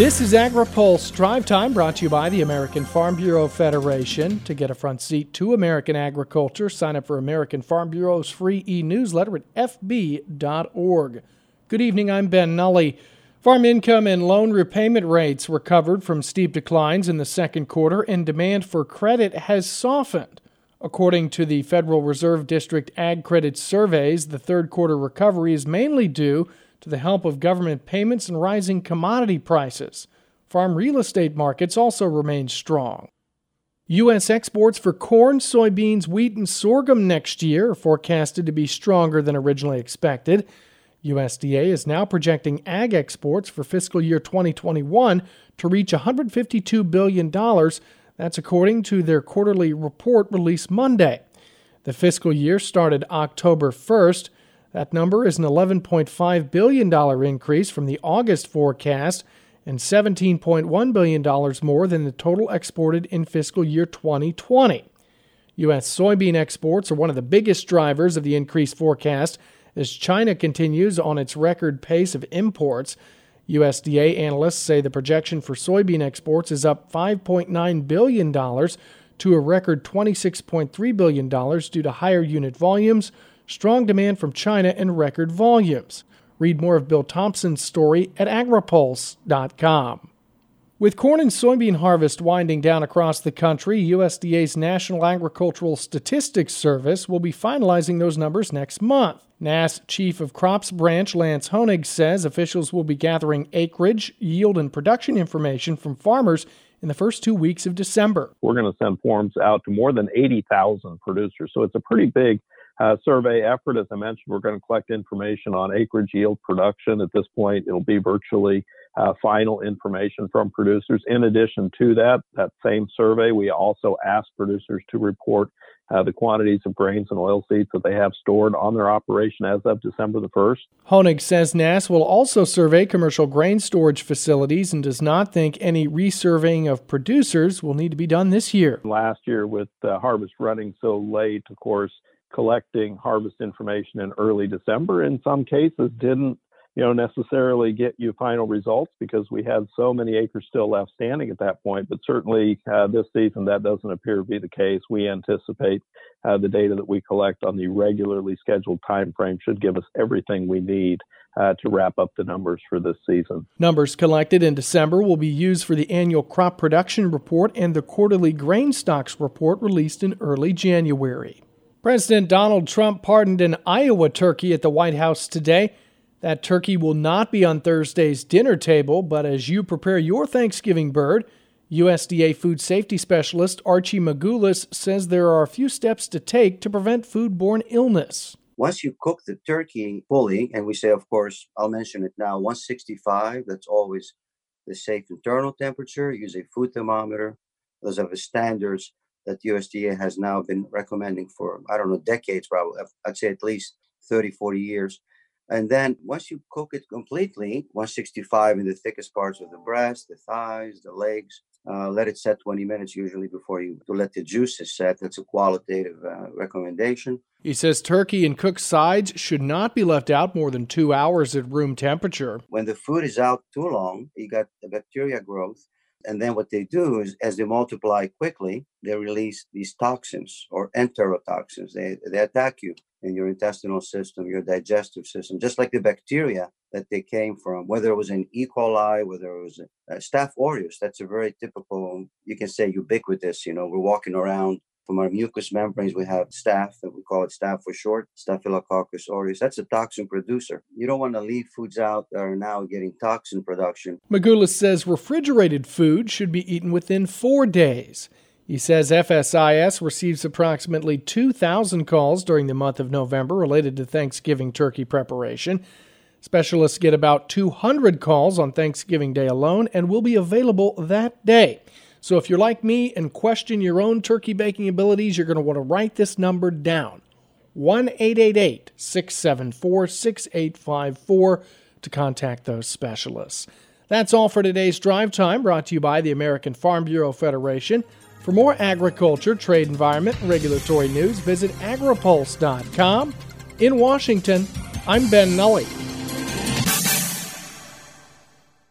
This is AgriPulse Drive Time brought to you by the American Farm Bureau Federation. To get a front seat to American agriculture, sign up for American Farm Bureau's free e newsletter at fb.org. Good evening, I'm Ben Nuelle. Farm income and loan repayment rates recovered from steep declines in the second quarter, and demand for credit has softened. According to the Federal Reserve District Ag Credit Surveys, the third quarter recovery is mainly due to the help of government payments and rising commodity prices. Farm real estate markets also remain strong. U.S. exports for corn, soybeans, wheat, and sorghum next year are forecasted to be stronger than originally expected. USDA is now projecting ag exports for fiscal year 2021 to reach $152 billion. That's according to their quarterly report released Monday. The fiscal year started October 1st. That number is an $11.5 billion increase from the August forecast and $17.1 billion more than the total exported in fiscal year 2020. U.S. soybean exports are one of the biggest drivers of the increased forecast as China continues on its record pace of imports. USDA analysts say the projection for soybean exports is up $5.9 billion to a record $26.3 billion due to higher unit volumes strong demand from China, and record volumes. Read more of Bill Tomson's story at agripulse.com. With corn and soybean harvest winding down across the country, USDA's National Agricultural Statistics Service will be finalizing those numbers next month. NASS Chief of Crops Branch Lance Honig says officials will be gathering acreage, yield, and production information from farmers in the first two weeks of December. We're going to send forms out to more than 80,000 producers, so it's a pretty big uh, survey effort. As I mentioned, we're going to collect information on acreage yield production. At this point, it'll be virtually uh, final information from producers. In addition to that, that same survey, we also ask producers to report uh, the quantities of grains and oilseeds that they have stored on their operation as of December the 1st. Honig says NASS will also survey commercial grain storage facilities and does not think any resurveying of producers will need to be done this year. Last year, with uh, harvest running so late, of course, collecting harvest information in early December in some cases didn't you know necessarily get you final results because we had so many acres still left standing at that point but certainly uh, this season that doesn't appear to be the case we anticipate uh, the data that we collect on the regularly scheduled time frame should give us everything we need uh, to wrap up the numbers for this season. Numbers collected in December will be used for the annual crop production report and the quarterly grain stocks report released in early January. President Donald Trump pardoned an Iowa turkey at the White House today. That turkey will not be on Thursday's dinner table, but as you prepare your Thanksgiving bird, USDA food safety specialist Archie Magoulas says there are a few steps to take to prevent foodborne illness. Once you cook the turkey fully, and we say, of course, I'll mention it now 165, that's always the safe internal temperature. Use a food thermometer. Those are the standards that USDA has now been recommending for, I don't know, decades probably. I'd say at least 30, 40 years. And then once you cook it completely, 165 in the thickest parts of the breast, the thighs, the legs, uh, let it set 20 minutes usually before you to let the juices set. That's a qualitative uh, recommendation. He says turkey and cooked sides should not be left out more than two hours at room temperature. When the food is out too long, you got the bacteria growth and then what they do is, as they multiply quickly, they release these toxins or enterotoxins. They, they attack you in your intestinal system, your digestive system, just like the bacteria that they came from, whether it was an E. coli, whether it was a, a Staph aureus. That's a very typical, you can say ubiquitous. You know, we're walking around from our mucous membranes, we have staph, that we call it staph for short, Staphylococcus aureus. That's a toxin producer. You don't want to leave foods out that are now getting toxin production. Magoulas says refrigerated food should be eaten within four days. He says FSIS receives approximately 2,000 calls during the month of November related to Thanksgiving turkey preparation. Specialists get about 200 calls on Thanksgiving Day alone and will be available that day. So if you're like me and question your own turkey baking abilities, you're going to want to write this number down 1 888 674 6854 to contact those specialists. That's all for today's Drive Time, brought to you by the American Farm Bureau Federation. For more agriculture, trade environment, and regulatory news, visit agripulse.com. In Washington, I'm Ben Nuelle.